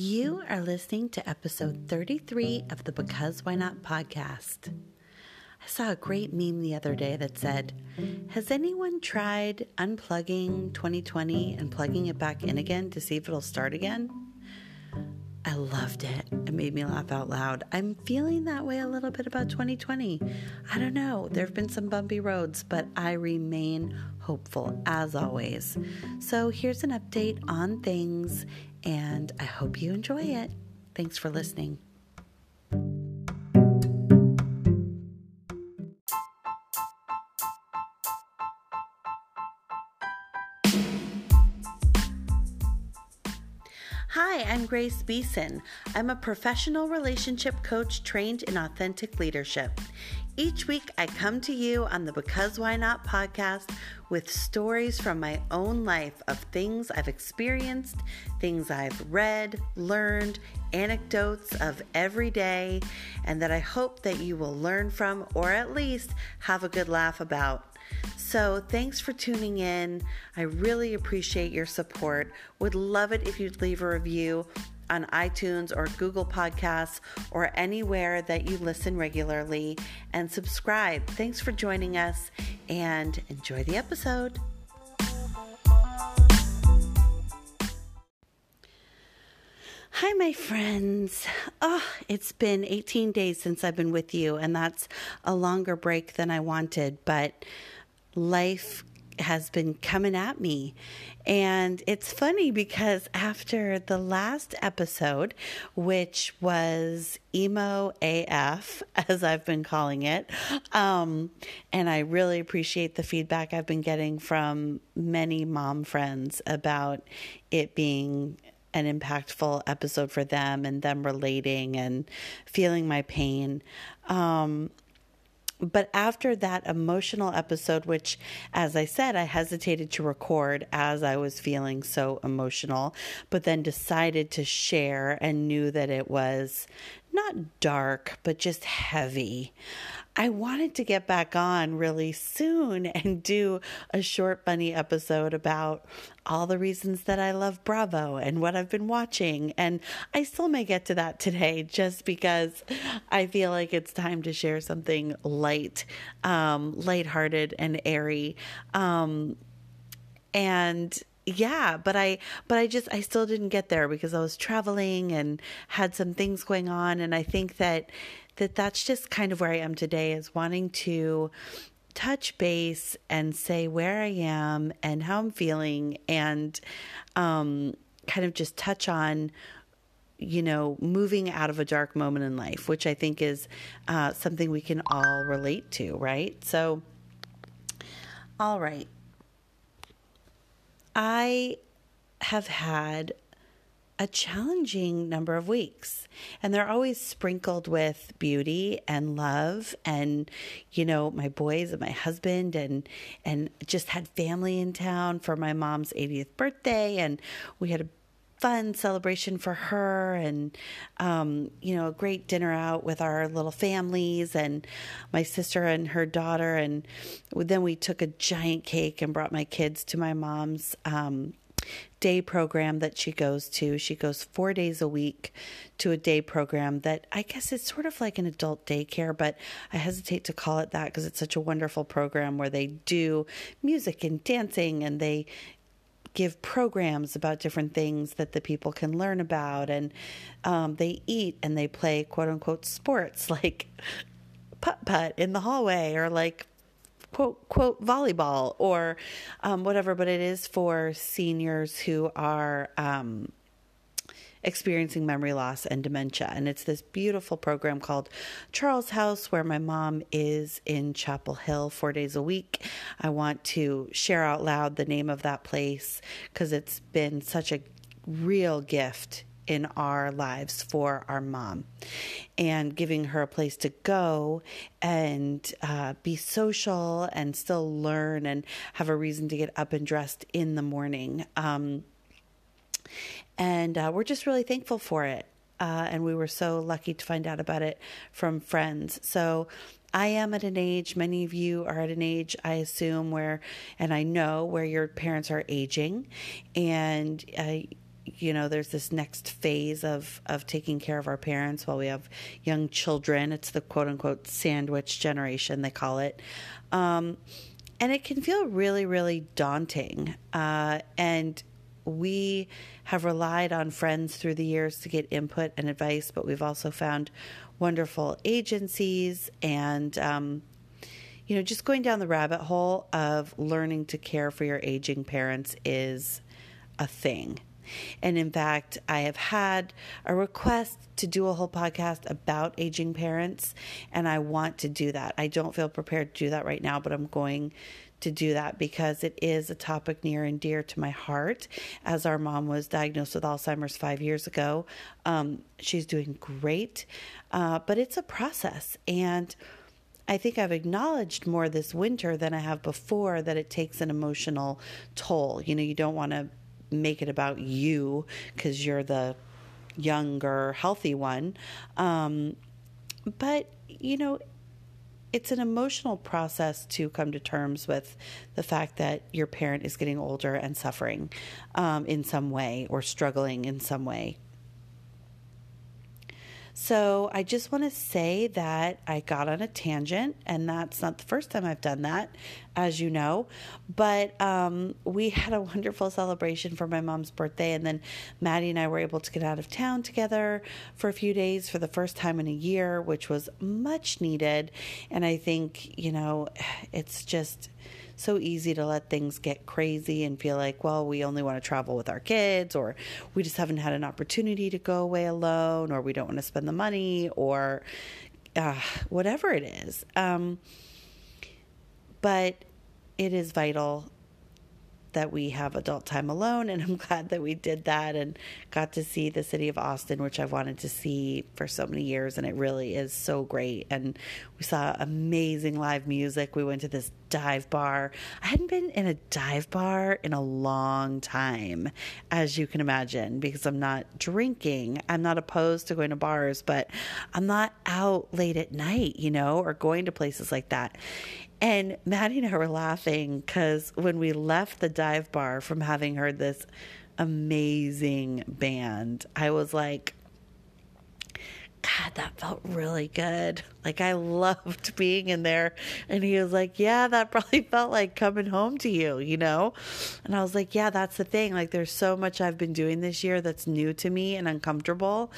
You are listening to episode 33 of the Because Why Not podcast. I saw a great meme the other day that said, Has anyone tried unplugging 2020 and plugging it back in again to see if it'll start again? I loved it. It made me laugh out loud. I'm feeling that way a little bit about 2020. I don't know. There have been some bumpy roads, but I remain hopeful as always. So here's an update on things, and I hope you enjoy it. Thanks for listening. Hi, I'm Grace Beeson. I'm a professional relationship coach trained in authentic leadership. Each week, I come to you on the Because Why Not podcast with stories from my own life of things I've experienced, things I've read, learned, anecdotes of every day, and that I hope that you will learn from or at least have a good laugh about. So, thanks for tuning in. I really appreciate your support. Would love it if you'd leave a review on iTunes or Google Podcasts or anywhere that you listen regularly and subscribe. Thanks for joining us and enjoy the episode. Hi, my friends. Oh, it's been 18 days since I've been with you, and that's a longer break than I wanted, but life has been coming at me. And it's funny because after the last episode, which was emo AF, as I've been calling it, um, and I really appreciate the feedback I've been getting from many mom friends about it being an impactful episode for them and them relating and feeling my pain. Um, but after that emotional episode, which, as I said, I hesitated to record as I was feeling so emotional, but then decided to share and knew that it was not dark, but just heavy. I wanted to get back on really soon and do a short, funny episode about all the reasons that I love Bravo and what I've been watching. And I still may get to that today just because I feel like it's time to share something light, um, lighthearted, and airy. Um, and yeah but i but i just i still didn't get there because i was traveling and had some things going on and i think that that that's just kind of where i am today is wanting to touch base and say where i am and how i'm feeling and um kind of just touch on you know, moving out of a dark moment in life, which I think is uh, something we can all relate to, right? So, all right. I have had a challenging number of weeks. And they're always sprinkled with beauty and love and you know my boys and my husband and and just had family in town for my mom's 80th birthday. And we had a fun celebration for her and um, you know a great dinner out with our little families and my sister and her daughter. And then we took a giant cake and brought my kids to my mom's um, day program that she goes to. She goes four days a week to a day program that i guess is sort of like an adult daycare but i hesitate to call it that because it's such a wonderful program where they do music and dancing and they give programs about different things that the people can learn about, and um, they eat and they play quote unquote sports like putt putt in the hallway or like quote quote volleyball or um, whatever. But it is for seniors who are um, experiencing memory loss and dementia. And it's this beautiful program called Charles House, where my mom is in Chapel Hill four days a week. I want to share out loud the name of that place because it's been such a real gift in our lives for our mom and giving her a place to go and uh, be social and still learn and have a reason to get up and dressed in the morning. Um, and uh, we're just really thankful for it. Uh, and we were so lucky to find out about it from friends. So I am at an age, many of you are at an age, I assume, where, and I know where your parents are aging. And, uh, you know, there's this next phase of of taking care of our parents while we have young children. It's the quote unquote sandwich generation they call it, um, and it can feel really really daunting. Uh, and we have relied on friends through the years to get input and advice, but we've also found wonderful agencies and. Um, you know, just going down the rabbit hole of learning to care for your aging parents is a thing. And in fact, I have had a request to do a whole podcast about aging parents, and I want to do that. I don't feel prepared to do that right now, but I'm going to do that because it is a topic near and dear to my heart. As our mom was diagnosed with Alzheimer's five years ago, um, she's doing great, uh, but it's a process. And I think I've acknowledged more this winter than I have before that it takes an emotional toll. You know, you don't want to make it about you because you're the younger, healthy one. Um, but, you know, it's an emotional process to come to terms with the fact that your parent is getting older and suffering um, in some way or struggling in some way. So I just want to say that I got on a tangent, and that's not the first time I've done that, as you know. But um, we had a wonderful celebration for my mom's birthday, and then Maddie and I were able to get out of town together for a few days for the first time in a year, which was much needed. And I think, you know, it's just so easy to let things get crazy and feel like, well, we only want to travel with our kids, or we just haven't had an opportunity to go away alone, or we don't want to spend the money, or uh, whatever it is. Um, but it is vital that we have adult time alone. And I'm glad that we did that and got to see the city of Austin, which I've wanted to see for so many years. And it really is so great. And we saw amazing live music. We went to this dive bar. I hadn't been in a dive bar in a long time, as you can imagine, because I'm not drinking. I'm not opposed to going to bars, but I'm not out late at night, you know, or going to places like that. And Maddie and I were laughing because when we left the dive bar from having heard this amazing band, I was like, God, that felt really good. Like I loved being in there. And he was like, Yeah, that probably felt like coming home to you, you know? And I was like, Yeah, that's the thing. Like there's so much I've been doing this year that's new to me and uncomfortable.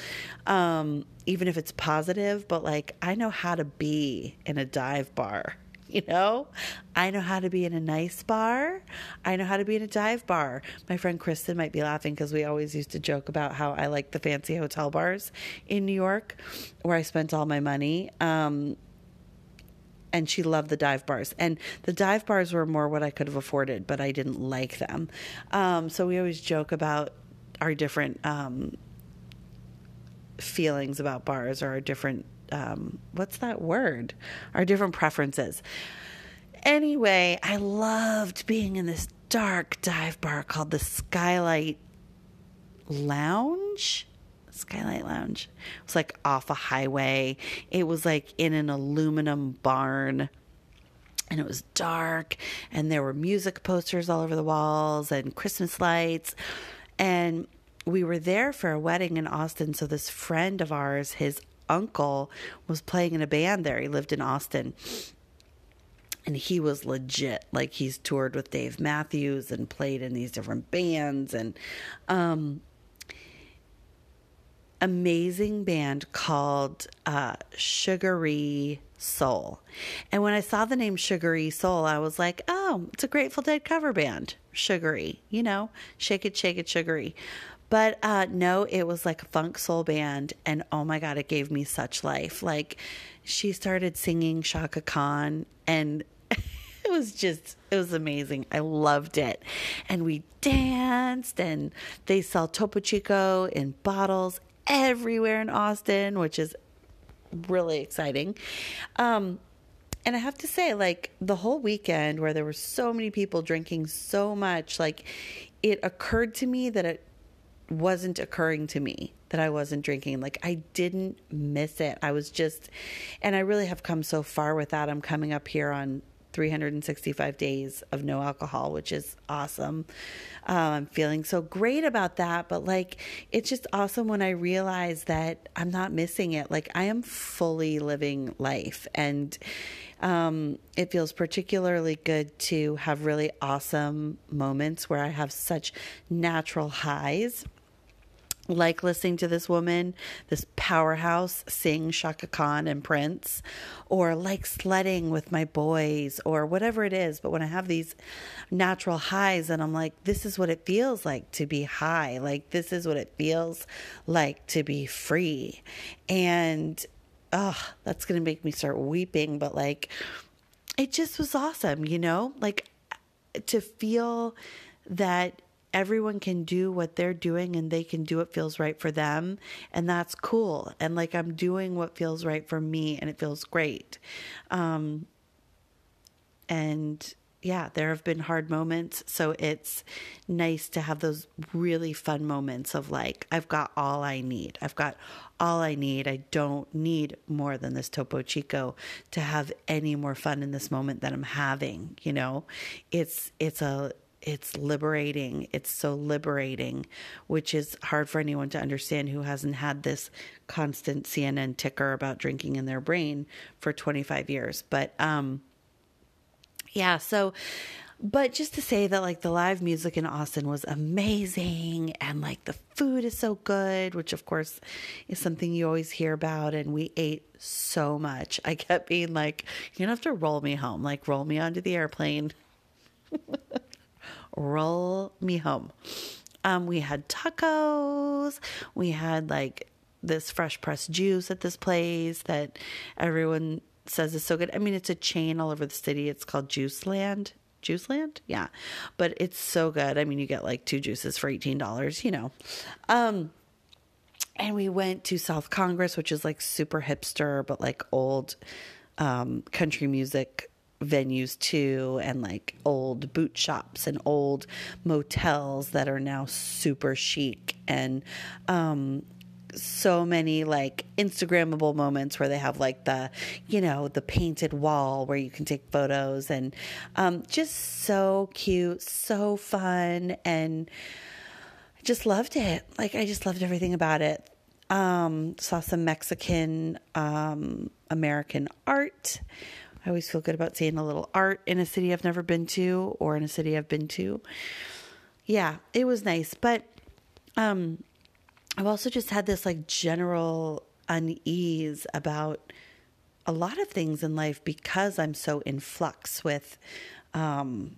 Um, even if it's positive, but like I know how to be in a dive bar you know? I know how to be in a nice bar. I know how to be in a dive bar. My friend Kristen might be laughing because we always used to joke about how I like the fancy hotel bars in New York where I spent all my money. Um, and she loved the dive bars. And the dive bars were more what I could have afforded, but I didn't like them. Um, so we always joke about our different um, feelings about bars or our different um, what's that word? Our different preferences. Anyway, I loved being in this dark dive bar called the Skylark Lounge. Skylark Lounge. It was like off a highway. It was like in an aluminum barn. And it was dark, and there were music posters all over the walls and Christmas lights. And we were there for a wedding in Austin. So, this friend of ours, his uncle was playing in a band there. He lived in Austin. And he was legit. Like he's toured with Dave Matthews and played in these different bands and um amazing band called uh, Sugaree Soul. And when I saw the name Sugaree Soul, I was like, oh, it's a Grateful Dead cover band. Sugaree, you know, shake it, shake it, Sugaree. But uh, no, it was like a funk soul band. And oh my God, it gave me such life. Like she started singing Chaka Khan and it was just it was amazing i loved it and we danced and they sell topo chico in bottles everywhere in austin which is really exciting um, and i have to say like the whole weekend where there were so many people drinking so much like it occurred to me that it wasn't occurring to me that I wasn't drinking. Like I didn't miss it. I was just, and I really have come so far with that. I'm coming up here on 365 days of no alcohol, which is awesome. Um, I'm feeling so great about that. But like, it's just awesome when I realize that I'm not missing it. Like, I am fully living life. And um, it feels particularly good to have really awesome moments where I have such natural highs like listening to this woman, this powerhouse, sing Chaka Khan and Prince, or like sledding with my boys, or whatever it is. But when I have these natural highs, and I'm like, this is what it feels like to be high. Like, this is what it feels like to be free. And, oh, that's going to make me start weeping. But like, it just was awesome, you know? Like, to feel that everyone can do what they're doing and they can do what feels right for them. And that's cool. And like i'm doing what feels right for me and it feels great. Um and yeah there have been hard moments. So it's nice to have those really fun moments of like i've got all i need. I've got all i need. I don't need more than this topo chico to have any more fun in this moment that i'm having you know? It's it's a it's liberating. It's so liberating, which is hard for anyone to understand who hasn't had this constant CNN ticker about drinking in their brain for 25 years. But um yeah, so but just to say that like the live music in Austin was amazing and like the food is so good, which of course is something you always hear about and we ate so much. I kept being like, you're going to have to roll me home, like roll me onto the airplane. roll me home. Um, we had tacos. We had like this fresh pressed juice at this place that everyone says is so good. I mean, it's a chain all over the city. It's called Juice Land. Juice Land? Yeah. But it's so good. I mean, you get like two juices for $18, you know. Um, and we went to South Congress, which is like super hipster, but like old um, country music venues too and like old boot shops and old motels that are now super chic. And um so many like instagrammable moments where they have like the you know the painted wall where you can take photos and um just so cute so fun and I just loved it. Like I just loved everything about it. Um saw some Mexican um American art I always feel good about seeing a little art in a city I've never been to or in a city I've been to. Yeah, it was nice. But um, I've also just had this like general unease about a lot of things in life because I'm so in flux with, um,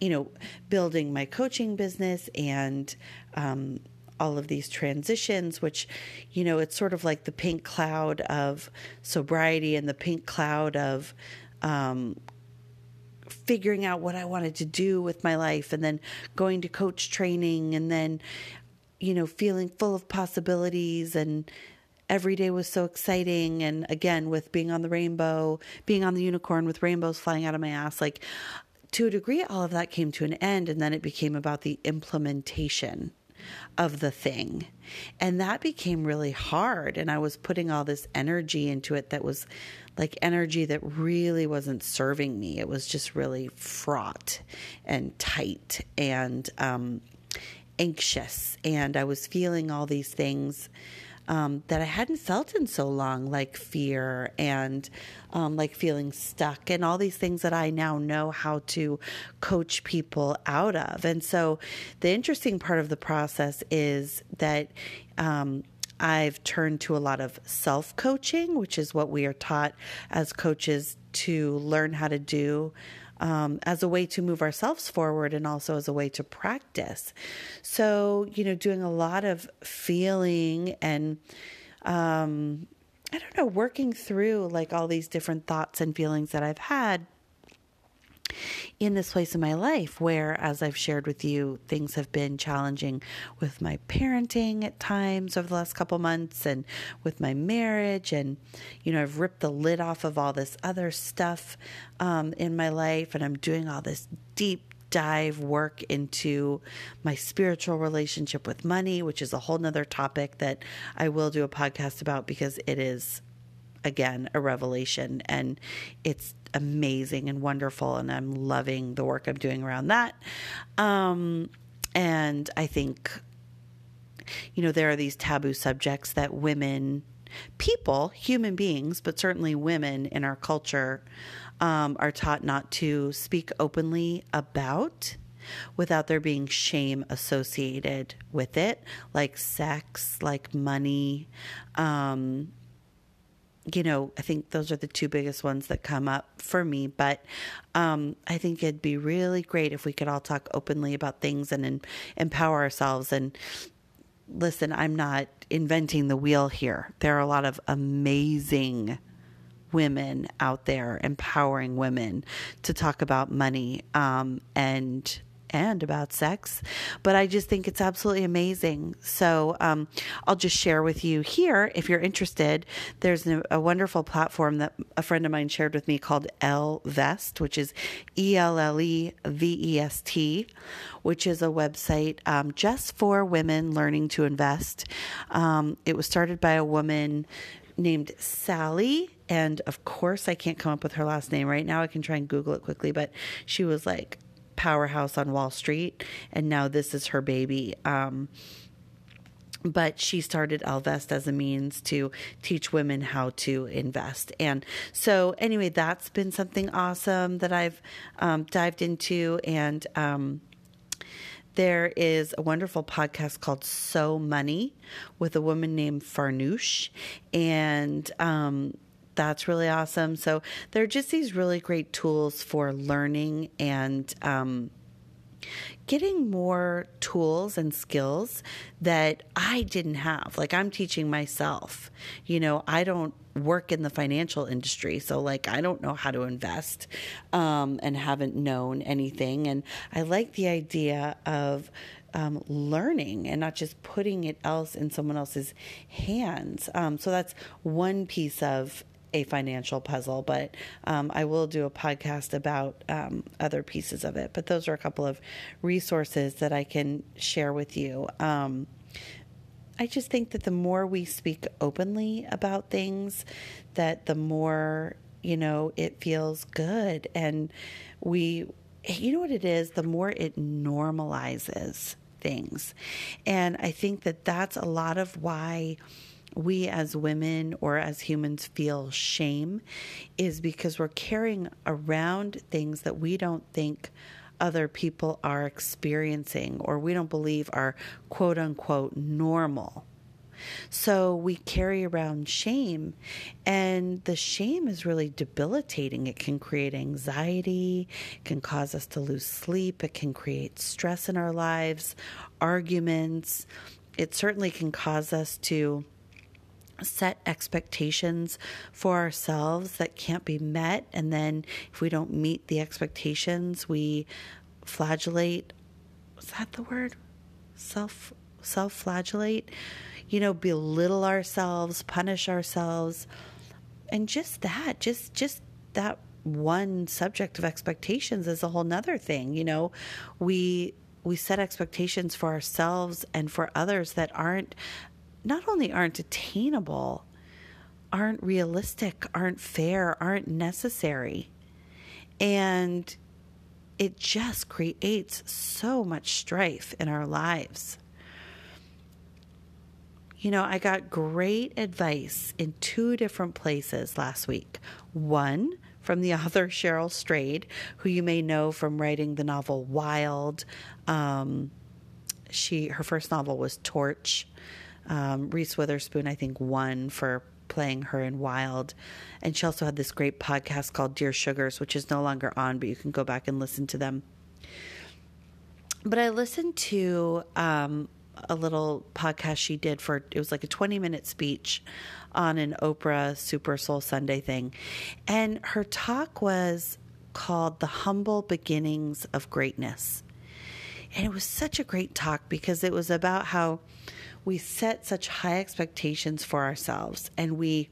you know, building my coaching business and um, all of these transitions, which, you know, it's sort of like the pink cloud of sobriety and the pink cloud of um, figuring out what I wanted to do with my life and then going to coach training and then, you know, feeling full of possibilities and every day was so exciting. And again, with being on the rainbow, being on the unicorn with rainbows flying out of my ass, like to a degree, all of that came to an end. And then it became about the implementation of the thing. And that became really hard. And I was putting all this energy into it that was like energy that really wasn't serving me. It was just really fraught and tight and um, anxious. And I was feeling all these things um, that I hadn't felt in so long, like fear and um, like feeling stuck, and all these things that I now know how to coach people out of. And so, the interesting part of the process is that um, I've turned to a lot of self coaching, which is what we are taught as coaches to learn how to do. Um, as a way to move ourselves forward and also as a way to practice. So, you know, doing a lot of feeling and, um, I don't know, working through like all these different thoughts and feelings that I've had in this place in my life where, as I've shared with you, things have been challenging with my parenting at times over the last couple months and with my marriage. And, you know, I've ripped the lid off of all this other stuff um, in my life and I'm doing all this deep dive work into my spiritual relationship with money, which is a whole nother topic that I will do a podcast about because it is again a revelation and it's amazing and wonderful and i'm loving the work i'm doing around that. Um, and i think you know there are these taboo subjects that women people human beings but certainly women in our culture um, are taught not to speak openly about without there being shame associated with it, like sex, like money. Um, you know, I think those are the two biggest ones that come up for me. But um, I think it'd be really great if we could all talk openly about things and, and empower ourselves. And listen, I'm not inventing the wheel here. There are a lot of amazing women out there empowering women to talk about money um, and and about sex. But I just think it's absolutely amazing. So um, I'll just share with you here, if you're interested, there's a, a, wonderful platform that a friend of mine shared with me called Ellevest, which is E L L E V E S T, which is a website um, just for women learning to invest. Um, it was started by a woman named Sally. And of course, I can't come up with her last name right now. I can try and Google it quickly, but she was like powerhouse on Wall Street, and now this is her baby. Um, but she started Ellevest as a means to teach women how to invest. And so, anyway, that's been something awesome that I've um, dived into. And um, there is a wonderful podcast called So Money with a woman named Farnoosh. And um, that's really awesome. So there are just these really great tools for learning and um, getting more tools and skills that I didn't have. Like I'm teaching myself. You know, I don't work in the financial industry, so like I don't know how to invest um, and haven't known anything. And I like the idea of um, learning and not just putting it else in someone else's hands. Um, so that's one piece of a financial puzzle, but um, I will do a podcast about um, other pieces of it. But those are a couple of resources that I can share with you. Um, I just think that the more we speak openly about things, that the more, you know, it feels good. And we, you know what it is? The more it normalizes things. And I think that that's a lot of why we as women or as humans feel shame is because we're carrying around things that we don't think other people are experiencing or we don't believe are quote unquote normal. So we carry around shame, and the shame is really debilitating. It can create anxiety, it can cause us to lose sleep, it can create stress in our lives, arguments. It certainly can cause us to set expectations for ourselves that can't be met. And then if we don't meet the expectations, we flagellate. Is that the word? Self self flagellate. You know, belittle ourselves, punish ourselves. And just that, just just that one subject of expectations is a whole nother thing. You know, we we set expectations for ourselves and for others that aren't not only aren't attainable, aren't realistic, aren't fair, aren't necessary. And it just creates so much strife in our lives. You know, I got great advice in two different places last week. One from the author Cheryl Strayed, who you may know from writing the novel Wild. Um, she her first novel was Torch. Um, Reese Witherspoon, I think, won for playing her in Wild. And she also had this great podcast called Dear Sugars, which is no longer on, but you can go back and listen to them. But I listened to um, a little podcast she did for, it was like a 20 minute speech on an Oprah Super Soul Sunday thing. And her talk was called The Humble Beginnings of Greatness. And it was such a great talk because it was about how we set such high expectations for ourselves and we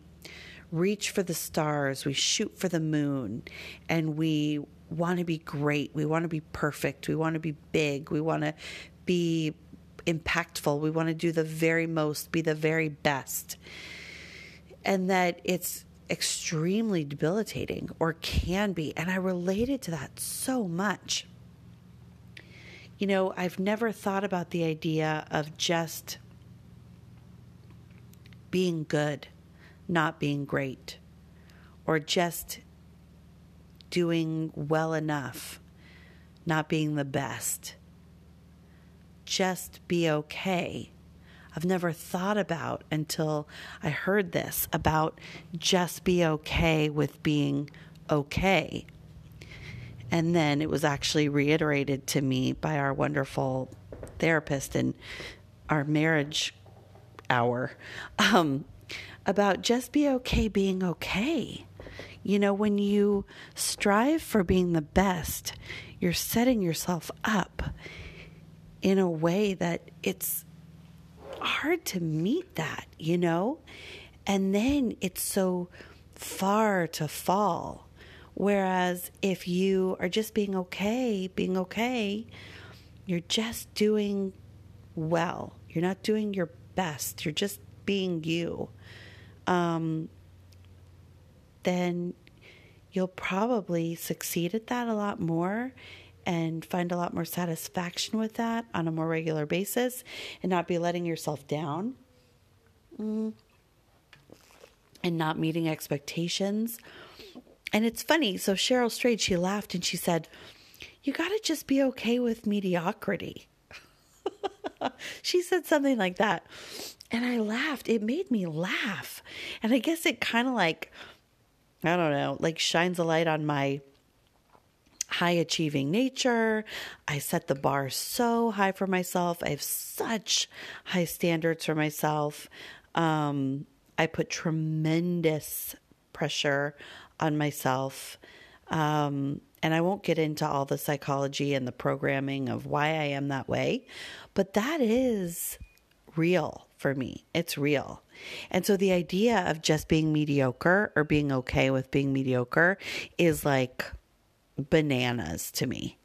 reach for the stars, we shoot for the moon, and we want to be great. We want to be perfect. We want to be big. We want to be impactful. We want to do the very most, be the very best. And that it's extremely debilitating or can be. And I related to that so much. You know, I've never thought about the idea of just being good, not being great, or just doing well enough, not being the best. Just be okay. I've never thought about until I heard this about just be okay with being okay. And then it was actually reiterated to me by our wonderful therapist in our marriage hour um, about just be okay being okay. You know, when you strive for being the best, you're setting yourself up in a way that it's hard to meet that, you know? And then it's so far to fall. Whereas if you are just being okay, being okay, you're just doing well. You're not doing your best. You're just being you. Um, then you'll probably succeed at that a lot more and find a lot more satisfaction with that on a more regular basis and not be letting yourself down mm. and not meeting expectations. And it's funny. So Cheryl Strayed, she laughed and she said, You got to just be okay with mediocrity. she said something like that. And I laughed. It made me laugh. And I guess it kind of like, I don't know, like shines a light on my high achieving nature. I set the bar so high for myself. I have such high standards for myself. Um, I put tremendous pressure on myself. Um, and I won't get into all the psychology and the programming of why I am that way, but that is real for me. It's real. And so the idea of just being mediocre or being okay with being mediocre is like bananas to me.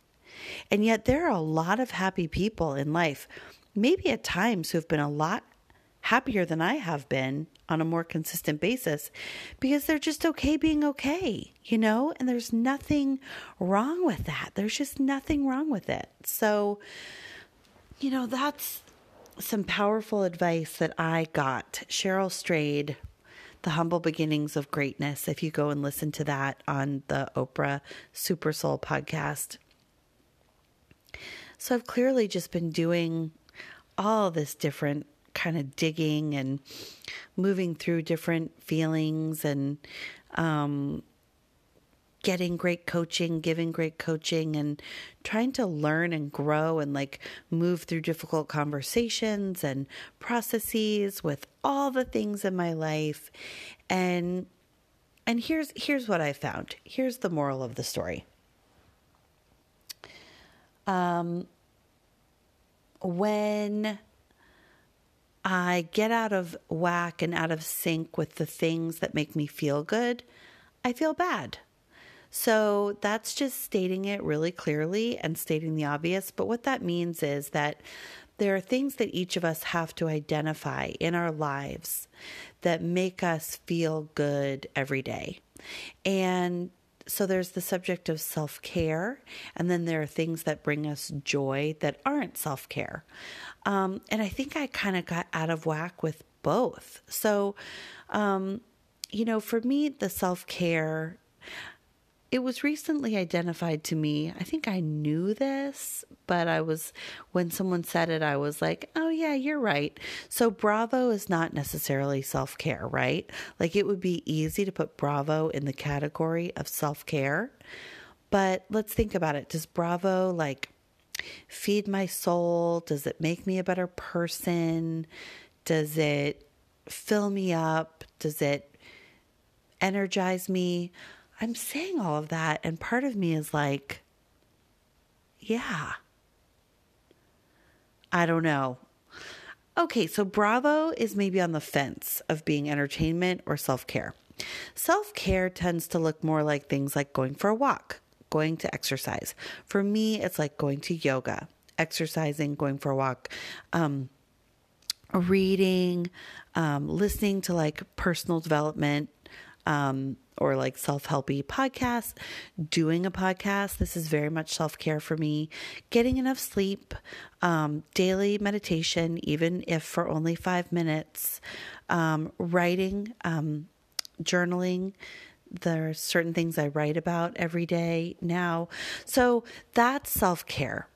And yet there are a lot of happy people in life, maybe at times who've been a lot happier than I have been on a more consistent basis because they're just okay being okay, you know? And there's nothing wrong with that. There's just nothing wrong with it. So, you know, that's some powerful advice that I got. Cheryl Strayed, The Humble Beginnings of Greatness, if you go and listen to that on the Oprah Super Soul podcast. So I've clearly just been doing all this different kind of digging and moving through different feelings and um, getting great coaching, giving great coaching, and trying to learn and grow and like move through difficult conversations and processes with all the things in my life. And and here's here's what I found. Here's the moral of the story. Um, when I get out of whack and out of sync with the things that make me feel good, I feel bad. So that's just stating it really clearly and stating the obvious. But what that means is that there are things that each of us have to identify in our lives that make us feel good every day. And so there's the subject of self care, and then there are things that bring us joy that aren't self care. Um, and I think I kind of got out of whack with both. So, um, you know, for me, the self care, it was recently identified to me. I think I knew this, but I was, when someone said it, I was like, oh, yeah, you're right. So, Bravo is not necessarily self care, right? Like, it would be easy to put Bravo in the category of self care. But let's think about it. Does Bravo like feed my soul? Does it make me a better person? Does it fill me up? Does it energize me? I'm saying all of that, and part of me is like, yeah. I don't know. Okay, so Bravo is maybe on the fence of being entertainment or self care. Self care tends to look more like things like going for a walk, going to exercise. For me, it's like going to yoga, exercising, going for a walk, um, reading, um, listening to like personal development um, or like self helpy podcasts, doing a podcast. This is very much self care for me. Getting enough sleep, um, daily meditation, even if for only five minutes, um, writing, um, journaling. There are certain things I write about every day now. So that's self care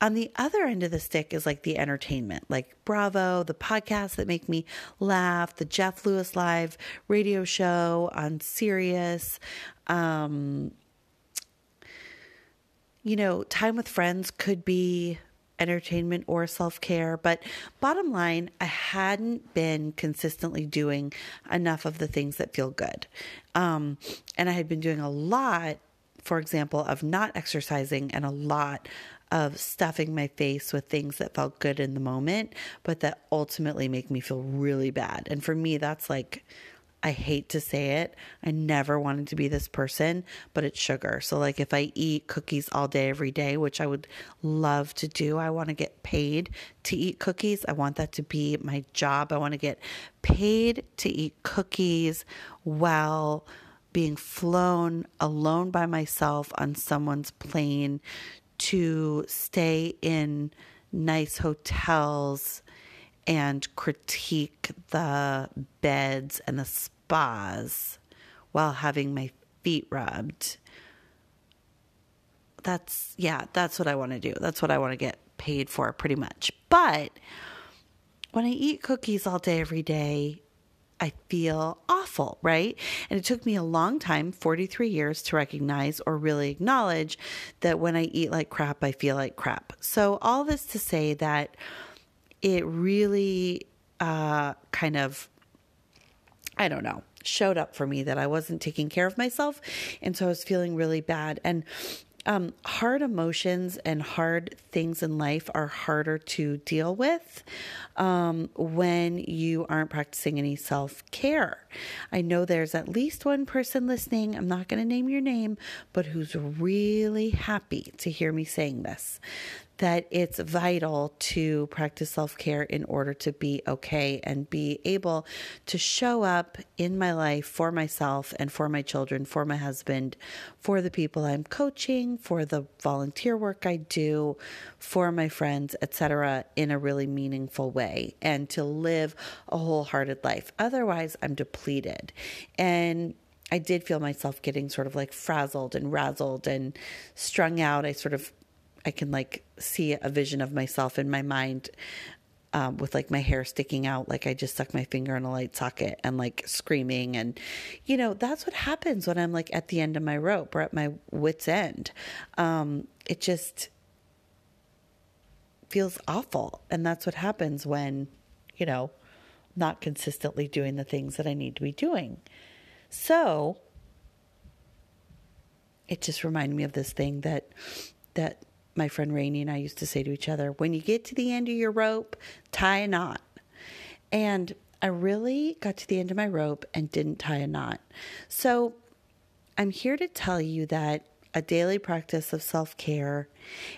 on the other end of the stick is like the entertainment, like Bravo, the podcasts that make me laugh, the Jeff Lewis live radio show on Sirius. Um, you know, time with friends could be entertainment or self care. But bottom line, I hadn't been consistently doing enough of the things that feel good. Um, and I had been doing a lot, for example, of not exercising and a lot of stuffing my face with things that felt good in the moment, but that ultimately make me feel really bad. And for me, that's like, I hate to say it. I never wanted to be this person, but it's sugar. So, like, if I eat cookies all day, every day, which I would love to do, I want to get paid to eat cookies. I want that to be my job. I want to get paid to eat cookies while being flown alone by myself on someone's plane to stay in nice hotels and critique the beds and the spas while having my feet rubbed. That's, yeah, that's what I want to do. That's what I want to get paid for pretty much. But when I eat cookies all day, every day, I feel awful, right? And it took me a long time, 43 years, to recognize or really acknowledge that when I eat like crap, I feel like crap. So, all this to say that it really uh, kind of, I don't know, showed up for me that I wasn't taking care of myself. And so I was feeling really bad. And um, hard emotions and hard things in life are harder to deal with um, when you aren't practicing any self care. I know there's at least one person listening, I'm not going to name your name, but who's really happy to hear me saying this that it's vital to practice self care in order to be okay and be able to show up in my life for myself and for my children, for my husband, for the people I'm coaching, for the volunteer work I do, for my friends, etc., in a really meaningful way and to live a wholehearted life. Otherwise, I'm depleted. And I did feel myself getting sort of like frazzled and razzled and strung out. I sort of I can like see a vision of myself in my mind um, with like my hair sticking out, like I just stuck my finger in a light socket and like screaming. And, you know, that's what happens when I'm like at the end of my rope or at my wits' end. Um, it just feels awful. And that's what happens when, you know, not consistently doing the things that I need to be doing. So it just reminded me of this thing that that my friend Rainey and I used to say to each other, when you get to the end of your rope, tie a knot. And I really got to the end of my rope and didn't tie a knot. So I'm here to tell you that a daily practice of self care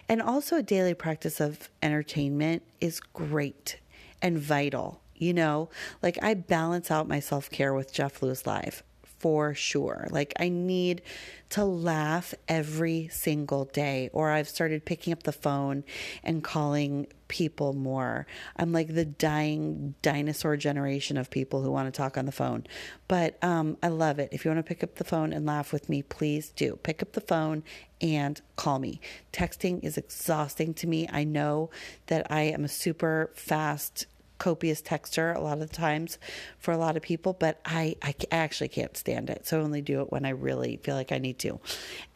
and also a daily practice of entertainment is great and vital. You know, like I balance out my self care with Jeff Lewis Live for sure. Like I need to laugh every single day, or I've started picking up the phone and calling people more. I'm like the dying dinosaur generation of people who want to talk on the phone. But um, I love it. If you want to pick up the phone and laugh with me, please do. Pick up the phone and call me. Texting is exhausting to me. I know that I am a super fast copious texture a lot of the times for a lot of people, but I, I actually can't stand it. So I only do it when I really feel like I need to.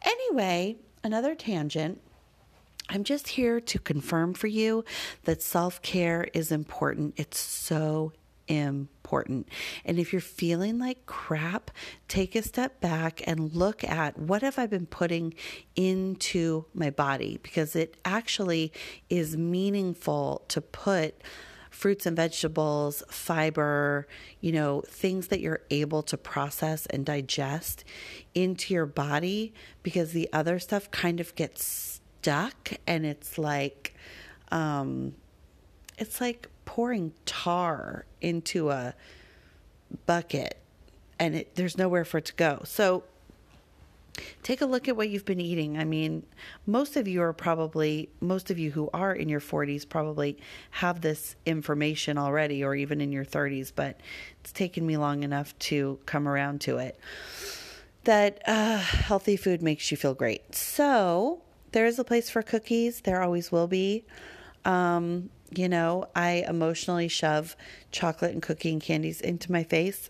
Anyway, another tangent. I'm just here to confirm for you that self care is important. It's so important. And if you're feeling like crap, take a step back and look at what have I been putting into my body because it actually is meaningful to put fruits and vegetables, fiber, you know, things that you're able to process and digest into your body because the other stuff kind of gets stuck and it's like um it's like pouring tar into a bucket and it, there's nowhere for it to go. So take a look at what you've been eating. I mean, most of you are probably, most of you who are in your 40s probably have this information already, or even in your 30s, but it's taken me long enough to come around to it. That uh, healthy food makes you feel great. So there is a place for cookies, there always will be. Um, you know, I emotionally shove chocolate and cookie and candies into my face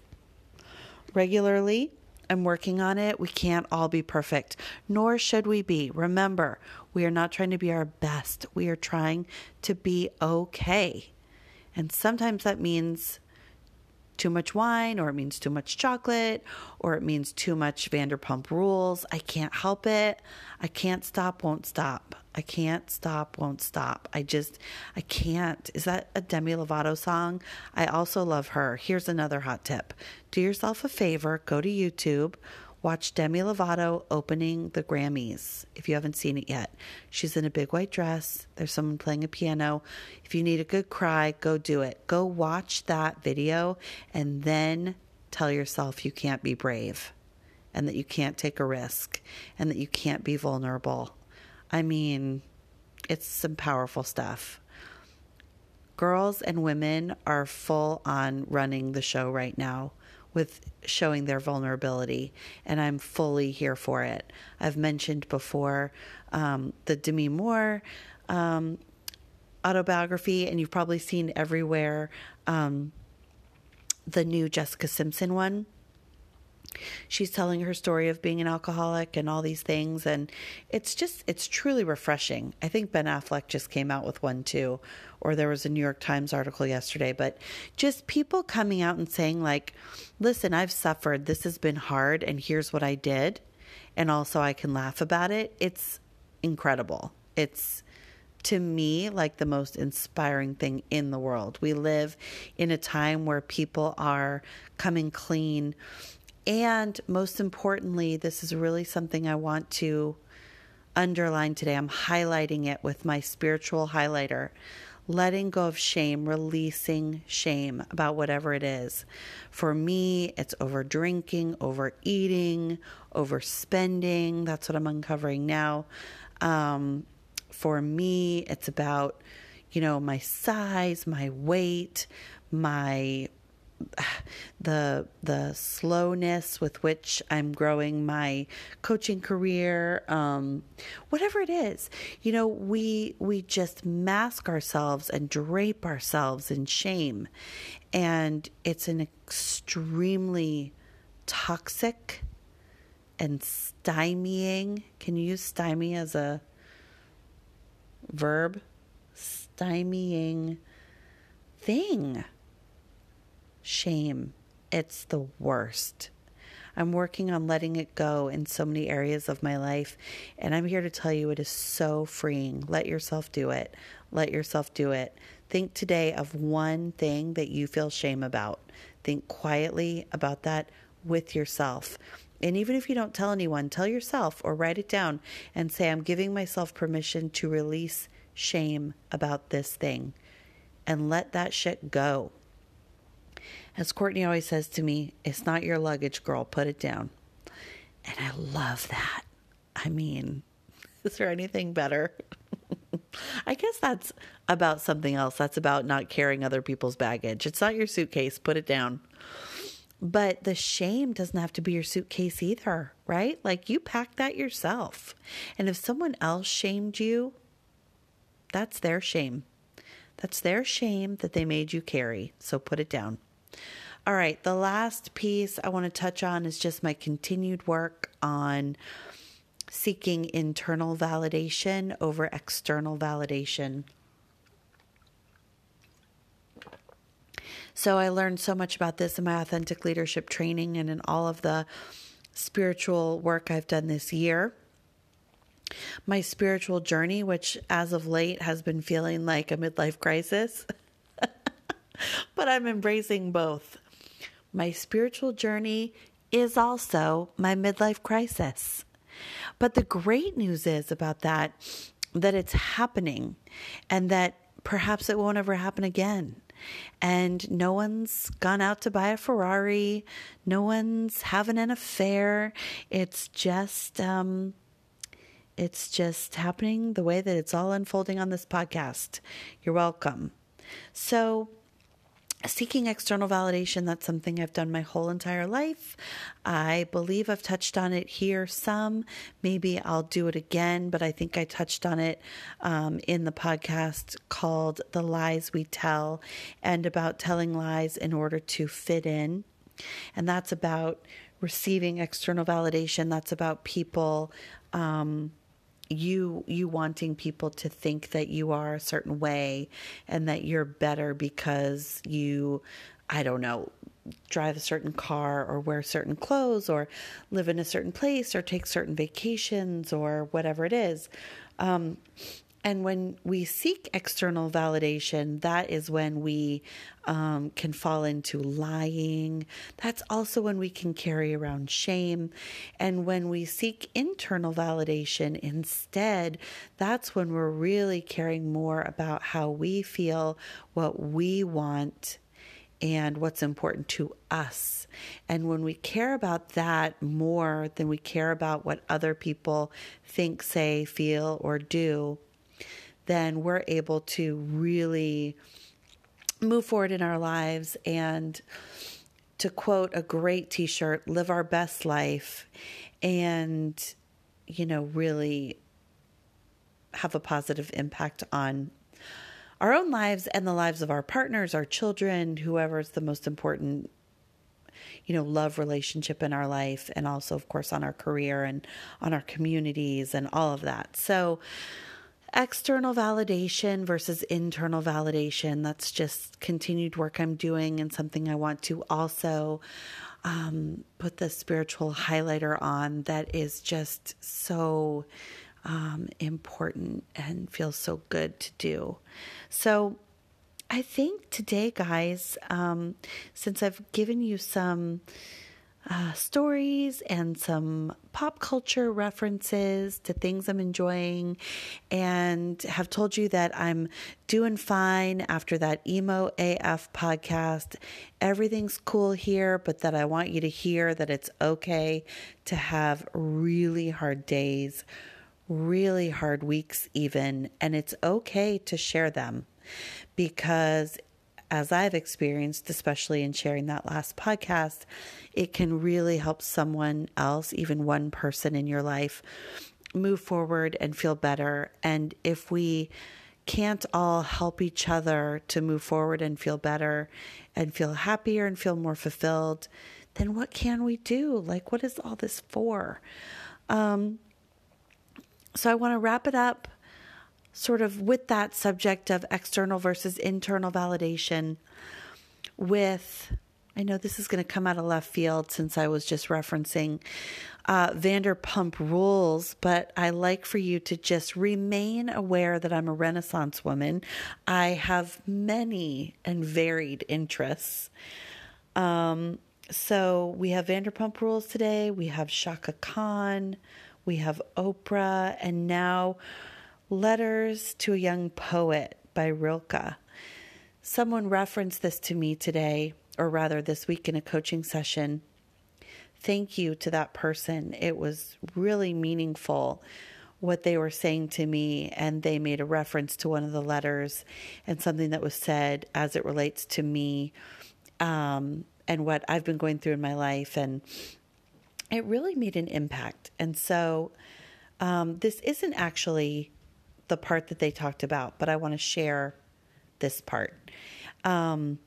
regularly. I'm working on it. We can't all be perfect, nor should we be. Remember, we are not trying to be our best. We are trying to be okay. And sometimes that means too much wine, or it means too much chocolate, or it means too much Vanderpump rules. I can't help it. I can't stop, won't stop. I can't stop, won't stop. I just, I can't. Is that a Demi Lovato song? I also love her. Here's another hot tip do yourself a favor, go to YouTube. Watch Demi Lovato opening the Grammys if you haven't seen it yet. She's in a big white dress. There's someone playing a piano. If you need a good cry, go do it. Go watch that video and then tell yourself you can't be brave and that you can't take a risk and that you can't be vulnerable. I mean, it's some powerful stuff. Girls and women are full on running the show right now with showing their vulnerability, and I'm fully here for it. I've mentioned before um, the Demi Moore um, autobiography, and you've probably seen everywhere um, the new Jessica Simpson one she's telling her story of being an alcoholic and all these things and it's just it's truly refreshing. I think ben affleck just came out with one too or there was a new york times article yesterday but just people coming out and saying like listen i've suffered. This has been hard and here's what i did and also i can laugh about it. It's incredible. It's to me like the most inspiring thing in the world. We live in a time where people are coming clean and most importantly, this is really something I want to underline today. I'm highlighting it with my spiritual highlighter. Letting go of shame, releasing shame about whatever it is. For me, it's over drinking, overeating, overspending. That's what I'm uncovering now. Um, for me, it's about, you know, my size, my weight, my the the slowness with which I'm growing my coaching career, um, whatever it is, you know, we we just mask ourselves and drape ourselves in shame, and it's an extremely toxic and stymieing. Can you use stymie as a verb? Stymieing thing shame. It's the worst. I'm working on letting it go in so many areas of my life. And I'm here to tell you it is so freeing. Let yourself do it. Let yourself do it. Think today of one thing that you feel shame about. Think quietly about that with yourself. And even if you don't tell anyone, tell yourself or write it down and say, I'm giving myself permission to release shame about this thing and let that shit go. As Courtney always says to me, it's not your luggage, girl, put it down. And I love that. I mean, is there anything better? I guess that's about something else. That's about not carrying other people's baggage. It's not your suitcase, put it down. But the shame doesn't have to be your suitcase either, right? Like you packed that yourself. And if someone else shamed you, that's their shame. That's their shame that they made you carry. So put it down. All right, the last piece I want to touch on is just my continued work on seeking internal validation over external validation. So I learned so much about this in my authentic leadership training and in all of the spiritual work I've done this year. My spiritual journey, which as of late has been feeling like a midlife crisis. but I'm embracing both. My spiritual journey is also my midlife crisis. But the great news is about that that it's happening and that perhaps it won't ever happen again. and no one's gone out to buy a Ferrari. No one's having an affair. It's just, um, it's just happening the way that it's all unfolding on this podcast. You're welcome. So, seeking external validation, that's something I've done my whole entire life. I believe I've touched on it here some. Maybe I'll do it again, but I think I touched on it um, in the podcast called The Lies We Tell and about telling lies in order to fit in. And that's about receiving external validation. That's about people. Um, you you wanting people to think that you are a certain way and that you're better because you I don't know drive a certain car or wear certain clothes or live in a certain place or take certain vacations or whatever it is. Um, and when we seek external validation, that is when we um, can fall into lying. That's also when we can carry around shame. And when we seek internal validation instead, that's when we're really caring more about how we feel, what we want, and what's important to us. And when we care about that more than we care about what other people think, say, feel, or do, then we're able to really move forward in our lives and to quote a great t-shirt live our best life and you know really have a positive impact on our own lives and the lives of our partners our children whoever's the most important you know love relationship in our life and also of course on our career and on our communities and all of that. So external validation versus internal validation. That's just continued work I'm doing and something I want to also um, put the spiritual highlighter on that is just so um, important and feels so good to do. So, I think today, guys, um, since I've given you some uh, stories and some pop culture references to things I'm enjoying, and have told you that I'm doing fine after that emo AF podcast. Everything's cool here, but that I want you to hear that it's okay to have really hard days, really hard weeks, even, and it's okay to share them because as I've experienced, especially in sharing that last podcast, it can really help someone else, even one person in your life, move forward and feel better. And if we can't all help each other to move forward and feel better and feel happier and feel more fulfilled, then what can we do? Like, what is all this for? Um, so I want to wrap it up sort of with that subject of external versus internal validation with I know this is going to come out of left field since I was just referencing uh, Vanderpump rules, but I like for you to just remain aware that I'm a Renaissance woman. I have many and varied interests. Um, so we have Vanderpump rules today, we have Chaka Khan, we have Oprah, and now Letters to a Young Poet by Rilke. Someone referenced this to me today, or rather this week in a coaching session. Thank you to that person. It was really meaningful what they were saying to me, and they made a reference to one of the letters and something that was said as it relates to me um, and what I've been going through in my life. And it really made an impact. And so, um, this isn't actually the part that they talked about, but I want to share this part. Um,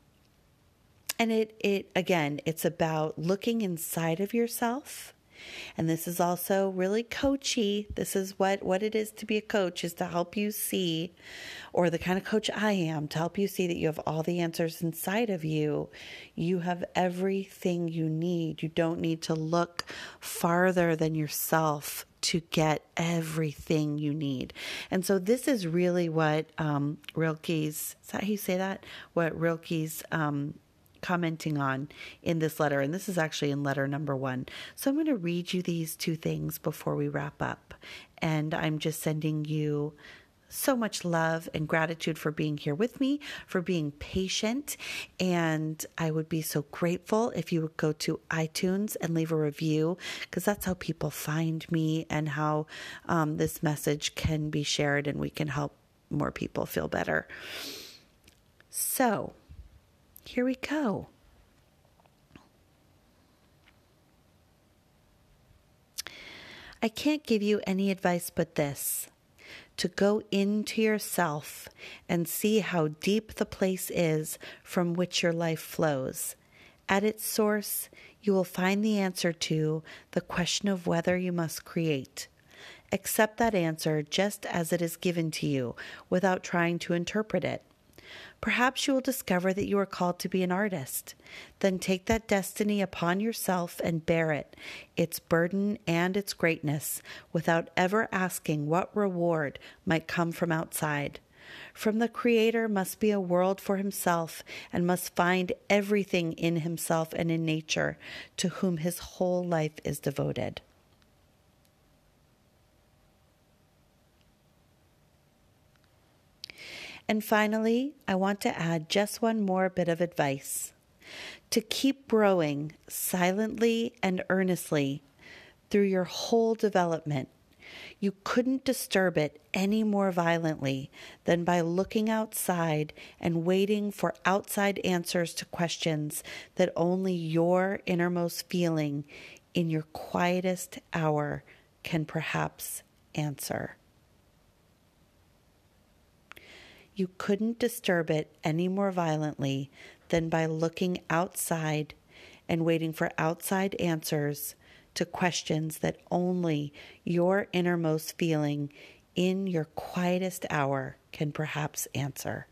and it, it again, it's about looking inside of yourself. And this is also really coachy. This is what, what it is to be a coach is to help you see, or the kind of coach I am, to help you see that you have all the answers inside of you. You have everything you need. You don't need to look farther than yourself to get everything you need. And so this is really what um, Rilke's, is that how you say that? What Rilke's um, commenting on in this letter. And this is actually in letter number one. So I'm going to read you these two things before we wrap up. And I'm just sending you so much love and gratitude for being here with me, for being patient. And I would be so grateful if you would go to iTunes and leave a review, because that's how people find me and how um, this message can be shared and we can help more people feel better. So, here we go. I can't give you any advice but this to go into yourself and see how deep the place is from which your life flows. At its source, you will find the answer to the question of whether you must create. Accept that answer just as it is given to you without trying to interpret it. Perhaps you will discover that you are called to be an artist. Then take that destiny upon yourself and bear it, its burden and its greatness, without ever asking what reward might come from outside. From the Creator must be a world for himself and must find everything in himself and in nature to whom his whole life is devoted. And finally, I want to add just one more bit of advice to keep growing silently and earnestly through your whole development. You couldn't disturb it any more violently than by looking outside and waiting for outside answers to questions that only your innermost feeling in your quietest hour can perhaps answer. You couldn't disturb it any more violently than by looking outside and waiting for outside answers to questions that only your innermost feeling in your quietest hour can perhaps answer.